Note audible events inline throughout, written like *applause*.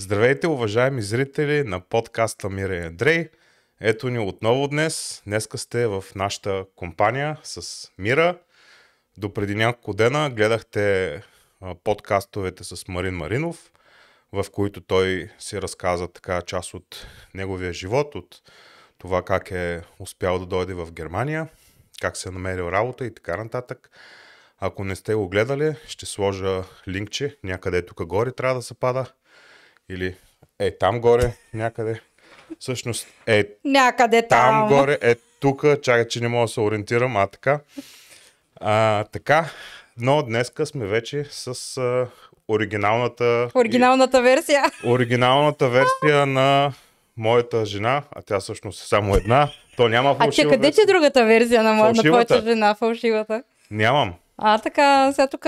Здравейте, уважаеми зрители на подкаста Мира и Андрей. Ето ни отново днес. Днеска сте в нашата компания с Мира. До преди няколко дена гледахте подкастовете с Марин Маринов, в които той си разказа така част от неговия живот, от това как е успял да дойде в Германия, как се е намерил работа и така нататък. Ако не сте го гледали, ще сложа линкче някъде тук горе трябва да се пада. Или е там горе някъде. Всъщност е Някъде там. там горе, е тук, чакай, че не мога да се ориентирам, а така. А, така, но днеска сме вече с а, оригиналната, Оригиналната версия. оригиналната версия на моята жена, а тя всъщност е само една. То няма А че фалшива къде ти е другата версия на, на твоята жена, фалшивата? Нямам, А, така, сега тук,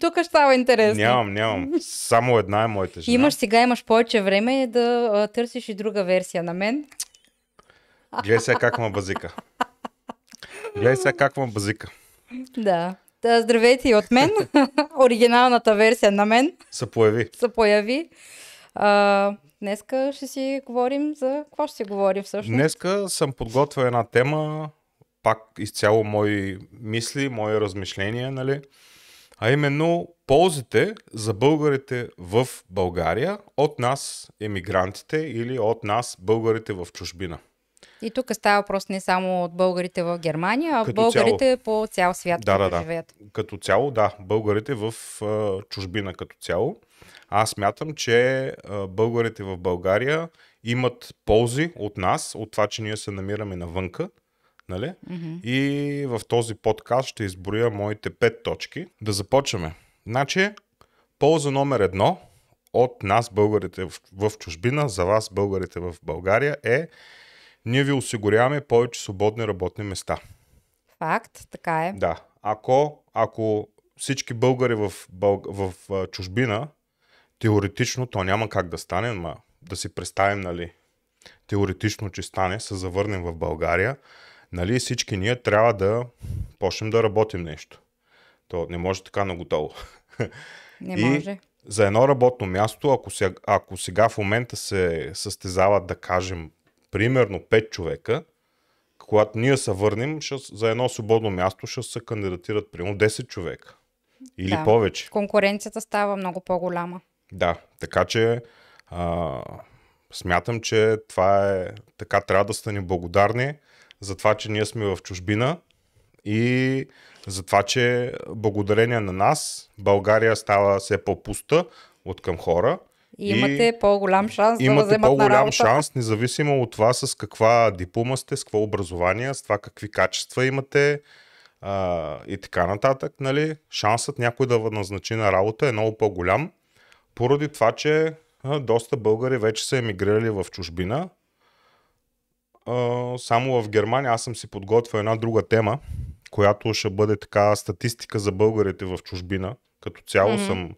тук ще става интересно. нямам, нямам. Само една е моята жена. Имаш сега, имаш повече време да а, търсиш и друга версия на мен. Гледай сега как ма базика. Гледай сега как ма базика. Да. да здравейте и от мен. *laughs* Оригиналната версия на мен Се появи. се появи. А, днеска ще си говорим за... Какво ще си говорим всъщност? Днеска съм подготвил една тема, пак изцяло мои мисли, мои размишления, нали? А именно ползите за българите в България от нас, емигрантите или от нас, българите в чужбина. И тук става въпрос не само от българите в Германия, а Като българите по цял свят, Да, да, да. живеят. Като цяло, да, българите в а, чужбина като цяло. Аз смятам, че а, българите в България имат ползи от нас, от това, че ние се намираме навънка. Нали? Мгм. И в този подкаст ще изброя моите пет точки. Да започваме. Значи, полза номер едно от нас, българите в, в чужбина, за вас, българите в България, е ние ви осигуряваме повече свободни работни места. Факт, така е. Да. Ако, ако всички българи в, Бълг... в чужбина, теоретично то няма как да стане, ма да си представим, нали, теоретично, че стане, се завърнем в България, нали, всички ние трябва да почнем да работим нещо. То не може така на готово. *laughs* Не И- може. За едно работно място, ако сега, ако сега в момента се състезават, да кажем, примерно 5 човека, когато ние се върнем, ще, за едно свободно място ще се кандидатират примерно 10 човека. Или Да. повече. Конкуренцията става много по-голяма. Да, така че а, смятам, че това е така трябва да сте ни благодарни за това, че ние сме в чужбина и за това, че благодарение на нас България става все по-пуста от към хора. И имате по-голям шанс да Имате вземат на по-голям работа. шанс, независимо от това с каква диплома сте, с какво образование, с това какви качества имате а, и така нататък. Нали? Шансът някой да назначи на работа е много по-голям, поради това, че а, доста българи вече са емигрирали в чужбина. Само в Германия аз съм си подготвил една друга тема, която ще бъде така статистика за българите в чужбина. Като цяло Мгм. съм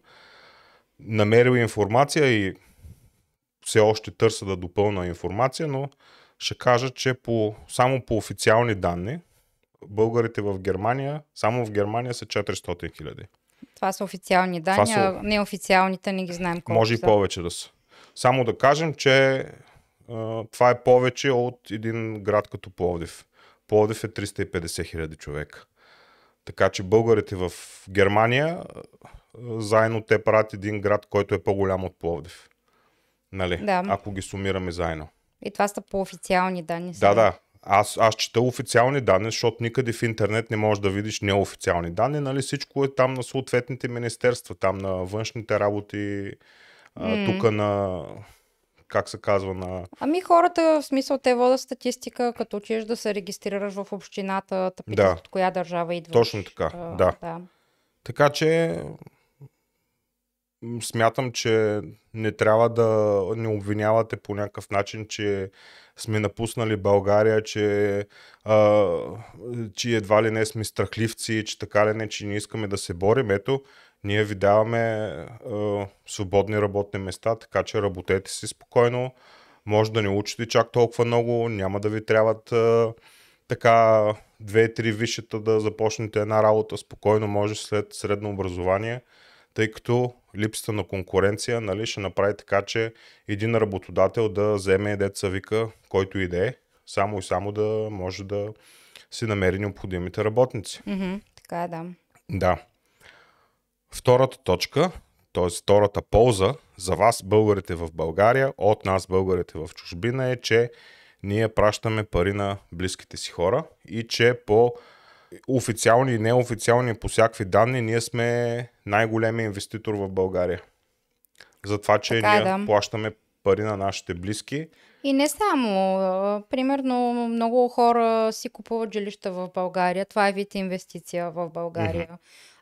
намерил информация и все още търся да допълна информация, но ще кажа, че по, само по официални данни българите в Германия, само в Германия са 400 хиляди. Това са официални данни, са- а неофициалните не ги знаем колко Може и са. повече да са. Само да кажем, че това е повече от един град като Пловдив. Пловдив е 350 хиляди човека. Така че българите в Германия заедно те правят един град, който е по-голям от Пловдив. Нали? Да. Ако ги сумираме заедно. И това са по официални данни. Да, сега. да. Аз, аз чета официални данни, защото никъде в интернет не можеш да видиш неофициални данни. Нали? Всичко е там на съответните министерства, там на външните работи, М. тук на, как се казва, на... Ами хората, в смисъл, те водят статистика, като отидеш да се регистрираш в общината, те питат Да. от коя държава идваш. Точно така, А, да. да. Така че смятам, че не трябва да ни обвинявате по някакъв начин, че сме напуснали България, че, а, че едва ли не сме страхливци, че така ли не, че не искаме да се борим. Ето, ние ви даваме а, свободни работни места, така че работете си спокойно. Може да не учите чак толкова много, няма да ви трябват а, така две-три висшета да започнете една работа спокойно, може след средно образование, тъй като липсата на конкуренция нали, ще направи така, че един работодател да вземе деца вика, който иде, само и само да може да си намери необходимите работници. Мгм, така е, да. Да. Втората точка, т.е. втората полза за вас, българите в България, от нас, българите в чужбина е, че ние пращаме пари на близките си хора и че по официални и неофициални по всякакви данни ние сме най-големия инвеститор в България. Затова, че Така е, ние да. плащаме пари на нашите близки. И не само. Примерно, много хора си купуват жилища в България. Това е вид инвестиция в България.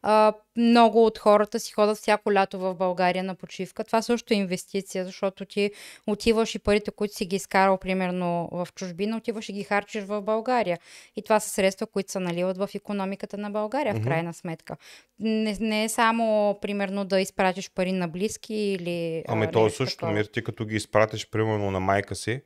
А, много от хората си ходят всяко лято в България на почивка. Това също е инвестиция, защото ти отиваш и парите, които си ги изкарал, примерно в чужбина, отиваш и ги харчиш в България. И това са средства, които се наливат в економиката на България, в крайна сметка. Не, не е само, примерно, да изпратиш пари на близки или. а, Ами то е също, такова. Мир, ти като ги изпратиш, примерно на майка си,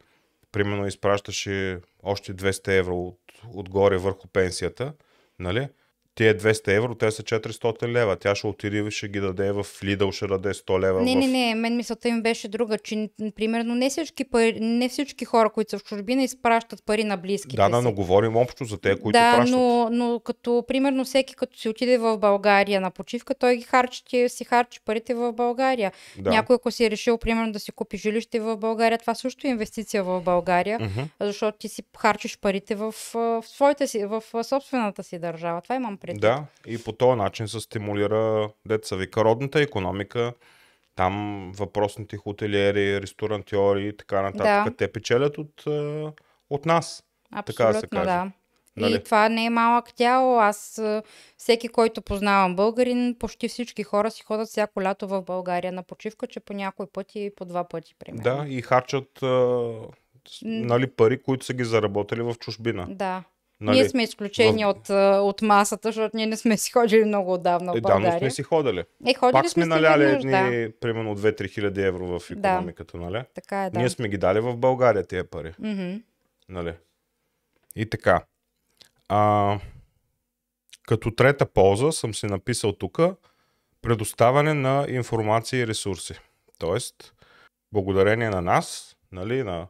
примерно изпращаш и още 200 евро от, отгоре върху пенсията, нали? Тия 200 евро, те са 400 лева. Тя ще отиде и ще ги даде в Lidl, ще даде 100 лева Не, в... не, не, мен мисълта им беше друга, че примерно не всички, пари, не всички хора, които са в чужбина, изпращат пари на близките Да, да, но говорим общо за те, които да, пращат. но, но като примерно всеки като си отиде в България на почивка, той ги харчи, си харчи парите в България. Да. Някой, ако си е решил примерно да си купи жилище в България, това също е инвестиция в България, Мгм. защото ти си харчиш парите в, в, своята си, в собствената си държава. Това имам предвид. Да, и по този начин се стимулира деца вика родната економика. Там въпросните хотелиери, ресторантьори и така нататък, Да. те печелят от, от нас. така да се Абсолютно, каже. да. Нали? И това не е малък дял. Аз, всеки, който познавам българин, почти всички хора си ходят всяко лято в България на почивка, че по някой път и по два пъти, примерно. Да, и харчат а, нали, пари, които са ги заработали в чужбина. Да. Нали? Ние сме изключени от, а, от масата, защото ние не сме си ходили много отдавна в Е, да, но България. сме си ходили. Е, ходили Пак сме наляли едни, да. примерно 2-3 хиляди евро в економиката, нали? Така е, да. Ние сме ги дали в България тия пари, Мгм. нали? И така. А, като трета полза съм си написал тук предоставяне на информация и ресурси. Тоест, благодарение на нас, нали, на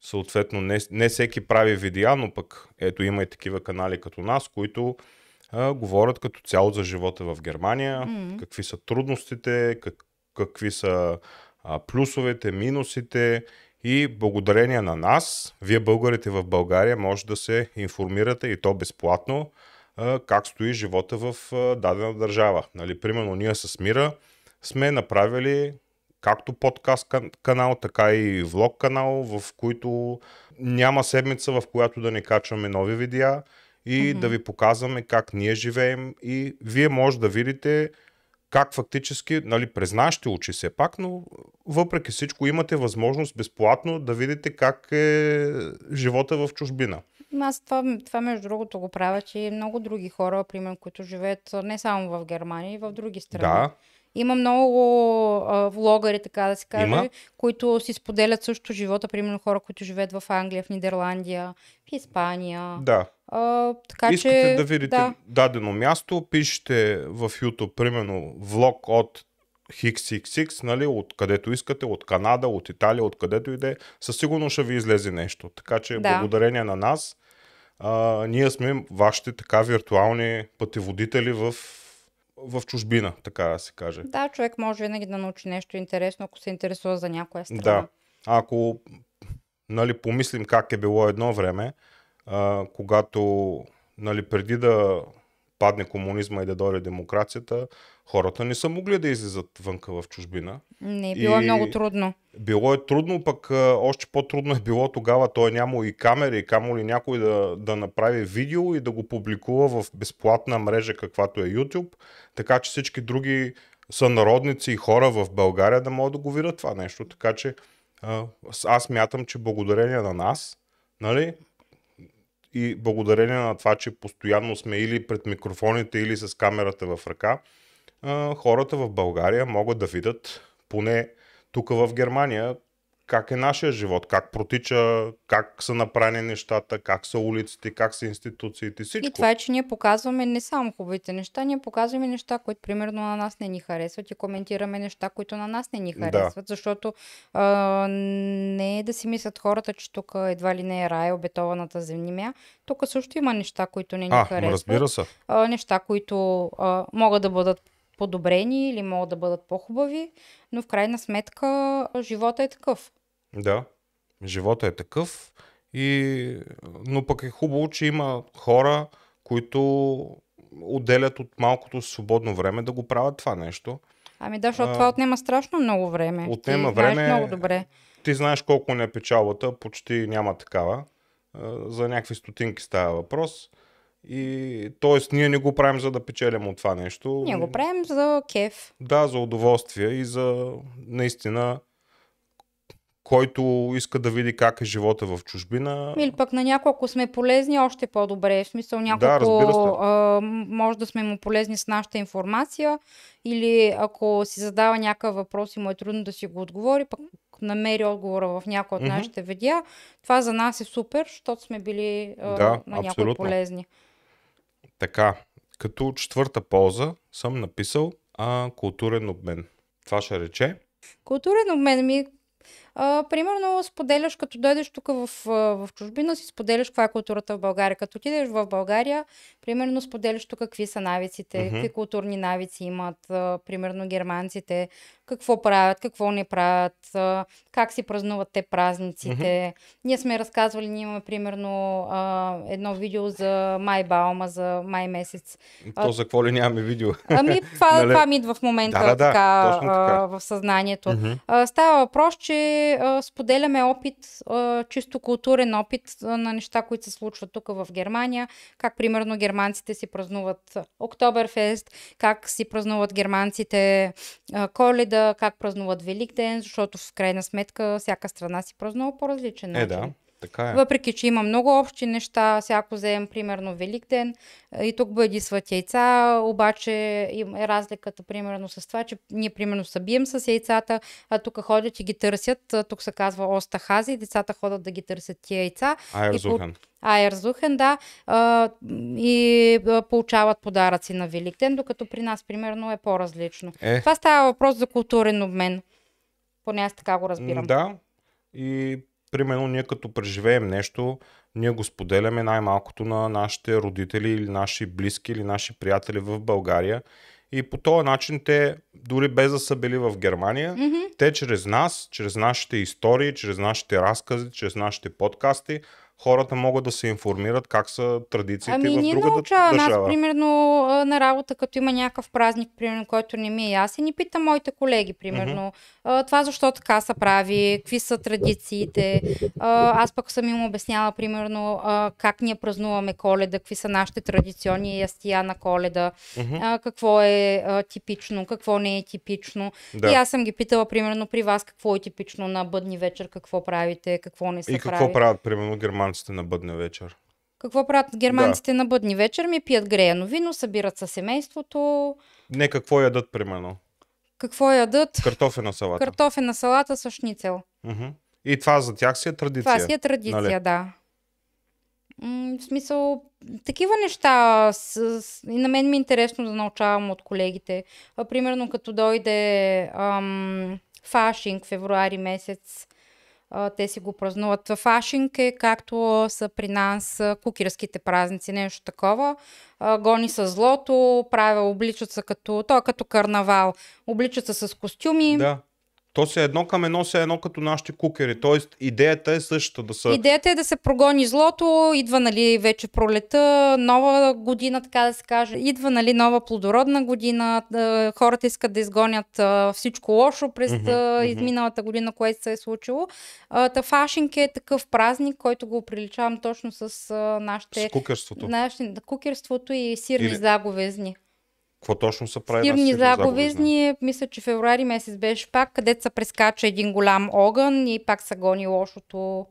съответно не, не всеки прави видеа, но пък ето има и такива канали като нас, които а, говорят като цяло за живота в Германия, Мгм. какви са трудностите, как, какви са а, плюсовете, минусите и благодарение на нас, вие българите в България може да се информирате и то безплатно а, как стои живота в а, дадена държава. Нали, примерно ние с Мира сме направили както подкаст кан- канал, така и влог канал, в които няма седмица, в която да не качваме нови видеа и да ви показваме как ние живеем и вие може да видите как фактически, нали, през нашите очи все пак, но въпреки всичко имате възможност безплатно да видите как е живота в чужбина. Аз това, това между другото го правя, че и много други хора, примерно, които живеят не само в Германия, и в други страни. Да, Има много а, влогари, така да се каже, Има. които си споделят също живота, примерно хора, които живеят в Англия, в Нидерландия, в Испания. да. А, така Искате че, да видите да, дадено място, пишете в YouTube, примерно, влог от XXX, нали, от където искате, от Канада, от Италия, от където и да е, със сигурност ще ви излезе нещо. Така че, Да. благодарение на нас, а, ние сме вашите така виртуални пътеводители в, в чужбина, така да се каже. да, човек може винаги да научи нещо интересно, ако се интересува за някоя страна. Да. Ако нали, помислим как е било едно време, а, когато нали, преди да падне комунизма и да дойде демокрацията, хората не са могли да излизат вънка в чужбина. Не, било е И- много трудно. Било е трудно, пък още по-трудно е било тогава. Той е нямало и камери, камо ли някой да, да направи видео и да го публикува в безплатна мрежа, каквато е YouTube, така че всички други сънародници и хора в България да могат да го видят това нещо. Така че аз мятам, че благодарение на нас, нали, и благодарение на това, че постоянно сме или пред микрофоните, или с камерата в ръка, хората в България могат да видят поне тук в Германия как е нашия живот, как протича, как са направени нещата, как са улиците, как са институциите, всичко. И това е, че ние показваме не само хубавите неща, ние показваме неща, които примерно на нас не ни харесват и коментираме неща, които на нас не ни харесват, да. защото а, не е да си мислят хората, че тук едва ли не е рай, обетованата земя. Тук също има неща, които не ни а, харесват. разбира се. А, неща, които а, могат да бъдат подобрени или могат да бъдат по-хубави, но в крайна сметка живота е такъв. Да, живота е такъв, и... но пък е хубаво, че има хора, които отделят от малкото свободно време да го правят това нещо. Ами да, защото а, това отнема страшно много време. Отнема Ти време. Знаеш много добре. Ти знаеш колко не е печалбата, почти няма такава. За някакви стотинки става въпрос. И т.е. ние не го правим за да печелим от това нещо. Ние го правим за кеф. Да, за удоволствие и за наистина който иска да види как е живота в чужбина. Или пък на няколко сме полезни, още по-добре. В смисъл няколко да, а, може да сме му полезни с нашата информация или ако си задава някакъв въпрос и му е трудно да си го отговори, пък намери отговора в някои от mm-hmm. нашите видеа, това за нас е супер, защото сме били а, да, на някои полезни. Така, като четвърта полза съм написал а, културен обмен. Това ще рече? Културен обмен ми а, примерно споделяш, като дойдеш тук в, в чужбина, си споделяш каква е културата в България. Като отидеш в България, примерно споделяш тук какви са навиците, mm-hmm. какви културни навици имат, а, примерно германците, какво правят, какво не правят, а, как си празнуват те празниците. Mm-hmm. Ние сме разказвали, ние имаме примерно а, едно видео за май Баума, за май месец. То за какво ли нямаме видео? Ами това, *laughs* нали? това ми идва в момента да, да, така, да, така. А, в съзнанието. Mm-hmm. А, става въпрос, че а, споделяме опит, а, чисто културен опит а, на неща, които се случват тук в Германия, как примерно германците си празнуват Октоберфест, как си празнуват германците а, Коледа, как празнуват Великден, защото в крайна сметка всяка страна си празнува по различен начин. Е, да. Така е. Въпреки, че има много общи неща, всяко вземем примерно Великден и тук бъдисват яйца, обаче е разликата примерно с това, че ние примерно събием с яйцата, а тук ходят и ги търсят, тук се казва Остахази, децата ходят да ги търсят тия яйца. Айрзухен. Айрзухен, да, и получават подаръци на Великден, докато при нас примерно е по-различно. Е. Това става въпрос за културен обмен. Поне аз така го разбирам. Да, и примерно ние като преживеем нещо, ние го споделяме най-малкото на нашите родители или наши близки или наши приятели в България. И по този начин те, дори без да са били в Германия, mm-hmm. те чрез нас, чрез нашите истории, чрез нашите разкази, чрез нашите подкасти, хората могат да се информират как са традициите ами, в другата научавам. държава. Аз, примерно, на работа, като има някакъв празник, примерно, който не ми е ясен, и питам моите колеги, примерно, mm-hmm. това защо така се прави, какви са традициите. Аз пък съм им обясняла, примерно, как ние празнуваме коледа, какви са нашите традиционни ястия на коледа, mm-hmm. какво е типично, какво не е типично. Да. И аз съм ги питала, примерно, при вас какво е типично на бъдни вечер, какво правите, какво не се прави. И какво прави. правят, примерно, герман германците на бъдна вечер? Какво правят германците да. на бъдни вечер? Ми пият греяно вино, събират със семейството. Не, какво ядат, примерно? Какво ядат? Картофена салата. Картофена салата с шницел. Uh-huh. И това за тях си е традиция. Това си е традиция, нали? да. М- в смисъл, такива неща с, с, и на мен ми е интересно да научавам от колегите. А, примерно като дойде ам, фашинг февруари месец, те си го празнуват. В Ашинг е както са при нас кукирските празници, нещо такова. гони с злото, правя, обличат се като, то е като карнавал. Обличат се с костюми. Да. То се едно към едно, се едно като нашите кукери. Тоест, идеята е същата да са... Идеята е да се прогони злото, идва, нали, вече пролета, нова година, така да се каже. Идва, нали, нова плодородна година. Хората искат да изгонят всичко лошо през mm-hmm, изминалата година, което се е случило. Та фашинг е такъв празник, който го приличавам точно с нашите... С кукерството. Нашите, кукерството и сирни Или... заговезни. Какво точно са прави Сирни заговезни, мисля, че февруари месец беше пак, където се прескача един голям огън и пак се гони лошото.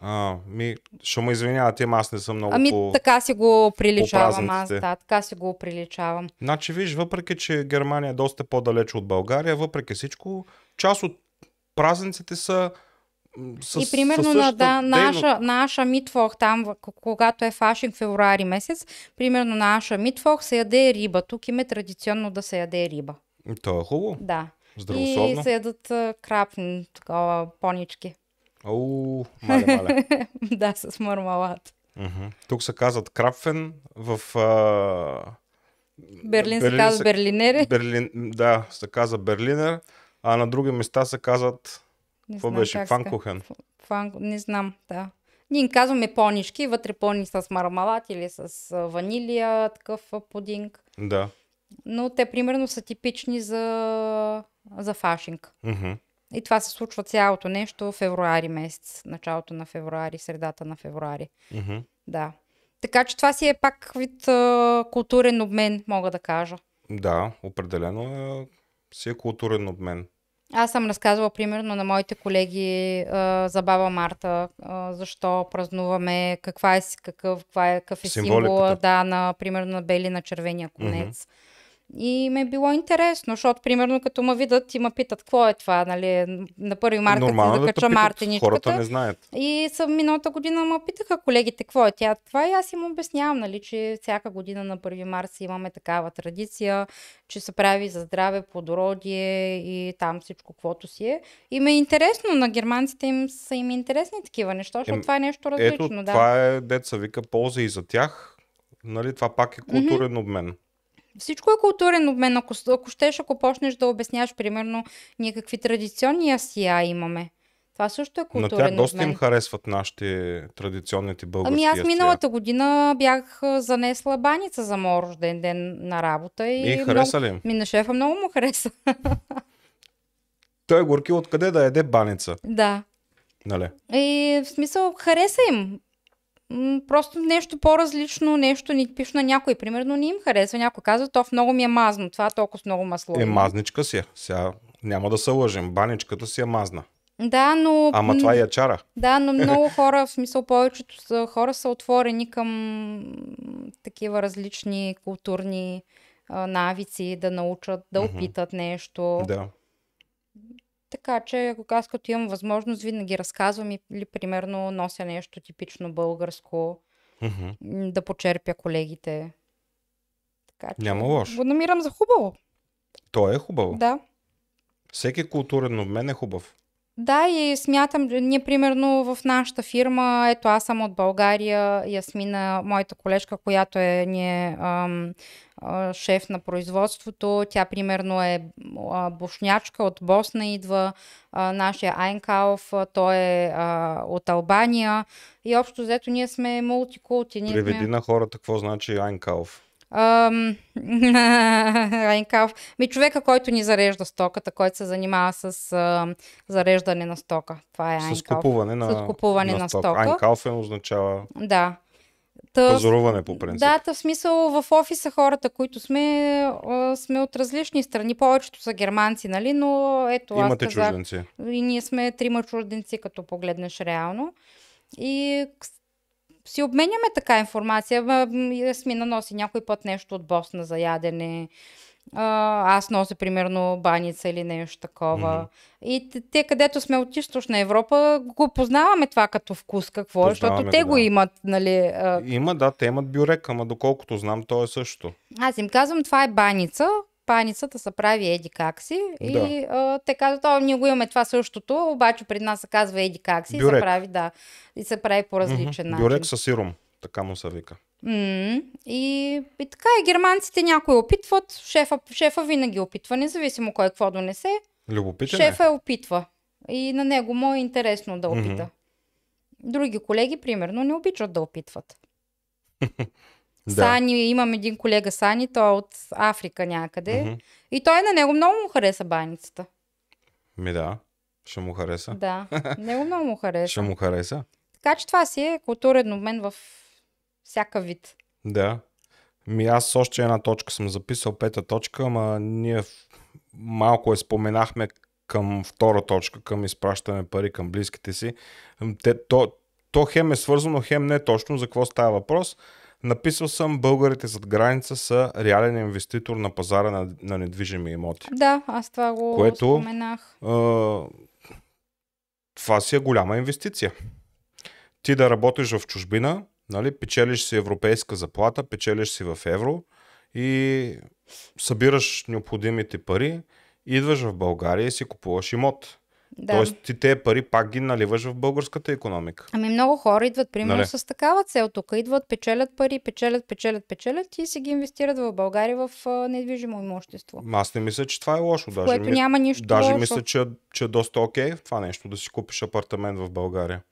А, ми, ще му извинявате, аз не съм много Ами по... така си го приличавам аз, да, така си го приличавам. Значи, виж, въпреки, че Германия е доста по-далеч от България, въпреки всичко, част от празниците са С, и примерно на да, наша, наша митвох там, когато е фашинг февруари месец, примерно на наша митвох се яде риба. Тук им е традиционно да се яде риба. То е хубаво. Да. Здравословно. И се ядат крапни, такова, понички. Оу, мале, мале. *laughs* да, с мармалад. Тук се казват крапфен, в а... Берлин, се Берлин казва се- Берлинери. Берлин, да, се казва Берлинер, а на други места се казват, Не какво беше. Фанкохен. Фан... Не знам, да. Ние им казваме понички, вътре пони с мармалад или с ванилия, такъв пудинг. Да. Но те примерно са типични за, за фашинг. Мгм. И това се случва цялото нещо в февруари месец. Началото на февруари, средата на февруари. Мгм. Да. Така че това си е пак вид а, културен обмен, мога да кажа. Да, определено е, си е културен обмен. Аз съм разказвала примерно на моите колеги а, за баба Марта, а, защо празнуваме, каква е, какъв, каква е, какъв е символа, да, на, примерно на бели на червения конец. И ме е било интересно, защото примерно като ме видят и ме питат какво е това, нали, на 1 марта Нормално е да закача питат, мартиничката. хората не знаят. И съм миналата година ме питаха колегите какво е тя това и аз им обяснявам, нали, че всяка година на 1 март си имаме такава традиция, че се прави за здраве, плодородие и там всичко, каквото си е. И ме е интересно, на германците им са им интересни такива неща, защото Ем, това е нещо различно. Ето, да. това е, деца вика, полза и за тях. Нали, това пак е културен обмен. Всичко е културен обмен. Ако, ако щеш, ако почнеш да обясняваш, примерно, ние какви традиционни ясия имаме. Това също е На културен тях доста им харесват нашите традиционните български Ами аз миналата година бях занесла баница за моят рожден ден на работа и, И много... хареса ли им? Ми на шефа много му хареса. *laughs* Той е горки откъде да яде баница. да. Нали? И в смисъл хареса им. Просто нещо по-различно, нещо нетипично на някой. Примерно не им харесва. Някой казва, то в много ми е мазно. Това толкова с много масло. Е, мазничка си е. Сега няма да се лъжим. Баничката си е мазна. Да, но... Ама това е ячара. Да, но *laughs* много хора, в смисъл повечето са, хора са отворени към такива различни културни а, навици, да научат, да опитат нещо. Да. Така че, ако аз като имам възможност, винаги разказвам или примерно нося нещо типично българско, м, да почерпя колегите. Така че Няма лошо. го намирам за хубаво. То е хубаво. Да. Всеки културен обмен е хубав. Да, и смятам, ние примерно в нашата фирма, ето аз съм от България, Ясмина, моята колежка, която е ние ам, шеф на производството, тя примерно е бушнячка от Босна идва, а, нашия Айнкауф, а, той е а, от Албания и общо взето ние сме мултикулти. Ние Преведи сме... на хората какво значи Айнкауф. Ам. *laughs* Ми човека, който ни зарежда стоката, който се занимава с а, зареждане на стока. Това е С Айнкауф. купуване на, С купуване на стока. Айнкауфен означава Да. Пазаруване по принцип. да, та в смисъл в офиса хората, които сме, а, сме от различни страни. Повечето са германци, нали? Но ето аз Имате казах, чужденци. и ние сме трима чужденци, като погледнеш реално. И си обменяме така информация. Ясмина носи някой път нещо от Босна за ядене. А, аз нося примерно баница или нещо такова. Мгм. И те, където сме от източна Европа, го познаваме това като вкус, какво е, защото Познаваме те го, го да. имат, нали. а, Има, да, те имат бюрек, ама доколкото знам, то е също. Аз им казвам, това е баница, баницата се прави еди как си и а, те казват, о, ние го имаме това същото, обаче пред нас се казва еди как си и се Бюрек. прави, да, и се прави по различен Мгм. начин. Бюрек с сиром, така му се вика. М, И, и така и германците някои опитват, шефа, шефа винаги опитва, независимо кой какво донесе, Любопитен шефа е. е опитва. И на него му е интересно да опита. Други колеги, примерно, не обичат да опитват. *laughs* Да. Сани, имам един колега Сани, той е от Африка някъде. Мгм. И той на него много му хареса баницата. Ми да, ще му хареса. Да, него много му хареса. Ще му хареса. Така че това си е културен обмен в всяка вид. Да. Ми аз още една точка съм записал, пета точка, ама ние малко я споменахме към втора точка, към изпращане пари към близките си. Те, то, то хем е свързано, хем не точно за какво става въпрос. Написал съм, българите зад граница са реален инвеститор на пазара на, на недвижими имоти. Да, аз това го Което- споменах. А, това си е голяма инвестиция. Ти да работиш в чужбина, нали, печелиш си европейска заплата, печелиш си в евро и събираш необходимите пари, идваш в България и си купуваш имот. Да. Тоест ти тези пари пак ги наливаш в българската економика. Ами много хора идват, примерно, Нали? с такава цел тук. Идват, печелят пари, печелят, печелят, печелят и си ги инвестират в България в недвижимо имущество. Аз не мисля, че това е лошо. Даже, което няма нищо даже лошо. мисля, че, че е доста окей в това нещо да си купиш апартамент в България.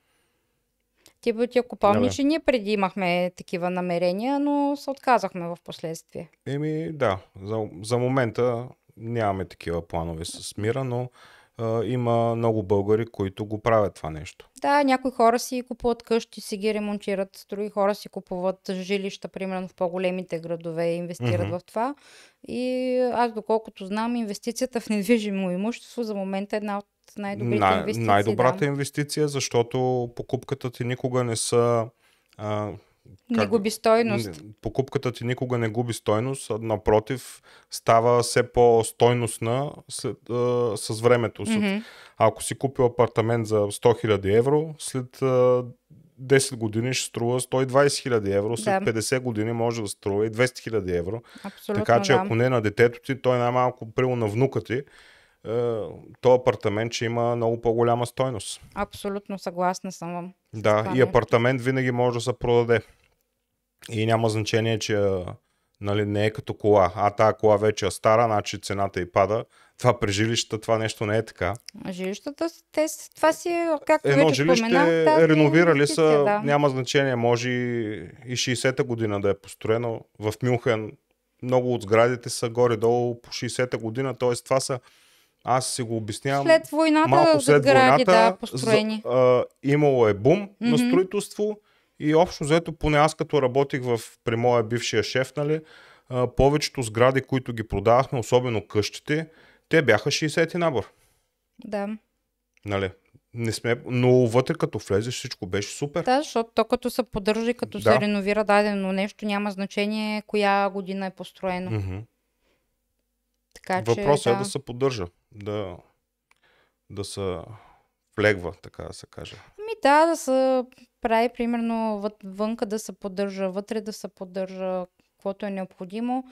Ти, ти ако помниш, и ние преди имахме такива намерения, но се отказахме в последствие. Еми да, за, за момента нямаме такива планове с мира, но а, има много българи, които го правят това нещо. Да, някои хора си купуват къщи, си ги ремонтират, други хора си купуват жилища, примерно в по-големите градове и инвестират Мгм. в това. И аз, доколкото знам, инвестицията в недвижимо имущество за момента е една от най-добрите Най- инвестиции. най-добрата да. инвестиция, защото покупката ти никога не са. А, Не как- губи стойност. не- покупката ти никога не губи стойност, а напротив, става все по-стойностна след, а, с времето. След- Мгм. Ако си купил апартамент за 100 000 евро, след а, 10 години ще струва 120 000 евро, след Да. 50 години може да струва и 200 000 евро. Абсолютно, така че да. ако не на детето ти, той най-малко прило на внука ти, е, то апартамент ще има много по-голяма стойност. Абсолютно съгласна съм Да, и апартамент винаги може да се продаде. И няма значение, че нали, не е като кола. А тази кола вече е стара, значи цената й пада. Това при жилищата, това нещо не е така. Жилищата, те, това си е, както Едно вече жилище споменах, да, е реновирали са, да. няма значение, може и и 60-та година да е построено. В Мюнхен много от сградите са горе-долу по 60-та година, т.е. това са, аз си го обяснявам, След войната, малко след сгради, войната да, построени. За, а, имало е бум на Мгм. строителство и общо взето, поне аз като работих в, при моя бившия шеф, нали, а, повечето сгради, които ги продавахме, особено къщите, те бяха 60 набор. Да. Нали. Не сме, но вътре като влезеш всичко беше супер. да, защото то като се поддържа и като Да. се реновира дадено нещо, няма значение коя година е построено. Мгм. Така че, Въпросът да. е да се поддържа, да, да се влегва, така да се каже. Ами да, да се прави примерно вънка да се поддържа, вътре да се поддържа, каквото е необходимо.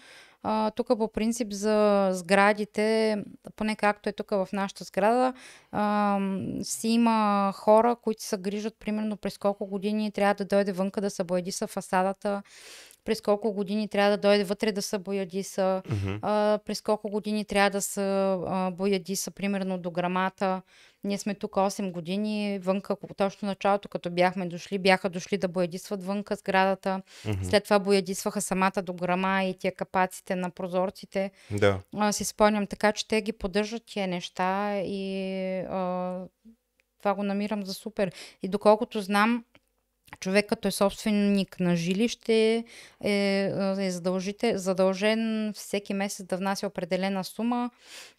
Тук по принцип за сградите, поне както е тук в нашата сграда, а, си има хора, които се грижат примерно през колко години трябва да дойде вънка да се боядиса фасадата, през колко години трябва да дойде вътре да се боядиса, Мгм. а, през колко години трябва да се а, боядиса, примерно до грамата. Ние сме тук 8 години, вънка, точно началото, като бяхме дошли, бяха дошли да боядисват вънка сградата. Мгм. След това боядисваха самата до грама и тия капаците на прозорците. Да. А, си спомням така, че те ги поддържат тия неща и а, това го намирам за супер. И доколкото знам, човек като е собственик на жилище е, е задължите, задължен всеки месец да внася определена сума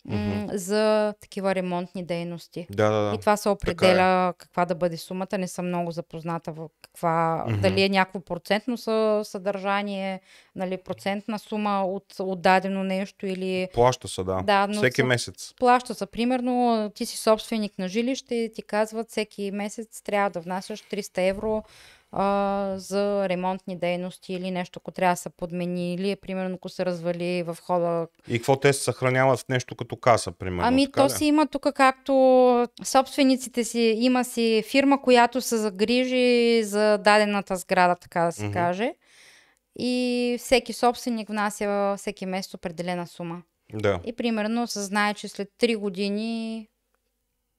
м- за такива ремонтни дейности. Да, да, да. И това се е. определя каква да бъде сумата. Не съм много запозната в каква, Мгм. дали е някакво процентно съ- съдържание, нали, процентна сума от, от дадено нещо или Плаща се, да. Да, но Всеки са- месец. плаща се. Примерно, ти си собственик на жилище и ти казват всеки месец трябва да внасяш 300 евро а, за ремонтни дейности или нещо, ако трябва да се подмени, или примерно ако се развали в хода. И какво те се съхраняват в нещо като каса, примерно? Ами така то си има тук както собствениците си, има си фирма, която се загрижи за дадената сграда, така да се Мгм. каже. И всеки собственик внася всеки месец определена сума. Да. И примерно се знае, че след 3 години,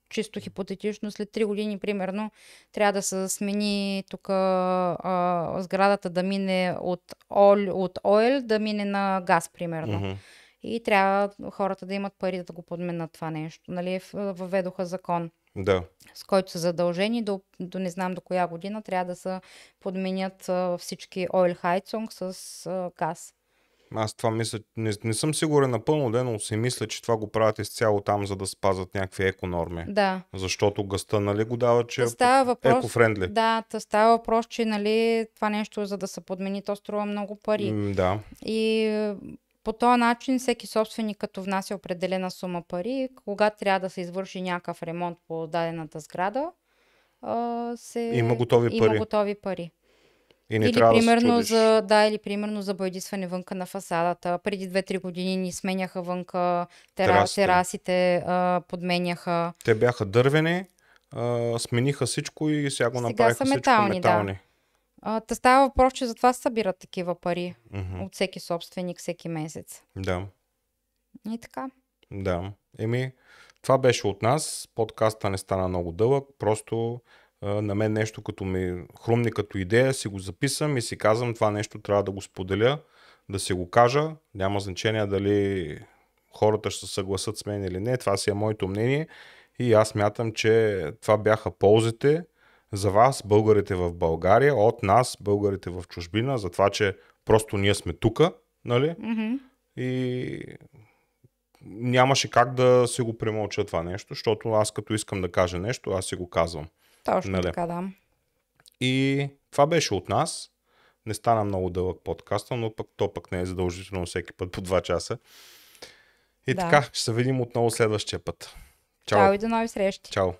чисто хипотетично, след 3 години примерно, трябва да се смени тук а, сградата да мине от, ол, от ойл да мине на газ, примерно. Мгм. И трябва хората да имат пари да го подменят това нещо. Нали, въведоха закон, Да. с който са задължени до, до не знам до коя година трябва да се подменят а, всички ойл хайцунг с а, газ. Аз това мисля, не, не съм сигурен напълно, де, но си мисля, че това го правят изцяло там, за да спазват някакви еконорми. Да. Защото гъста, нали, го дава, че е става въпрос, еко-френдли. Да, та става въпрос, че нали, това нещо, за да се подмени, то струва много пари. М, Да. И е, по този начин всеки собственик, като внася определена сума пари, когато трябва да се извърши някакъв ремонт по дадената сграда, се... Има готови има пари. готови пари. И не или трябва примерно да за, да, или примерно за боядисване вънка на фасадата. Преди 2-3 години ни сменяха вънка, тера, Терасите. терасите а, подменяха. Те бяха дървени, а, смениха всичко и сега го направиха са всичко метални, да. метални. А, та става въпрос, че затова се събират такива пари Мгм. от всеки собственик всеки месец. Да, И така. да. Еми, това беше от нас. Подкаста не стана много дълъг. Просто на мен нещо като ми хрумни като идея, си го записвам и си казвам, това нещо трябва да го споделя, да си го кажа. Няма значение дали хората ще се съгласат с мен или не. Това си е моето мнение. И аз мятам, че това бяха ползите за вас, българите в България, от нас, българите в чужбина, за това, че просто ние сме тука, нали? Мгм. И нямаше как да се го премълча това нещо, защото аз като искам да кажа нещо, аз си го казвам. Точно Нали? така, да. И това беше от нас. Не стана много дълъг подкаста, но пък то пък не е задължително всеки път по 2 часа. И Да. така, ще се видим отново следващия път. Чао. Чао и до нови срещи. Чао.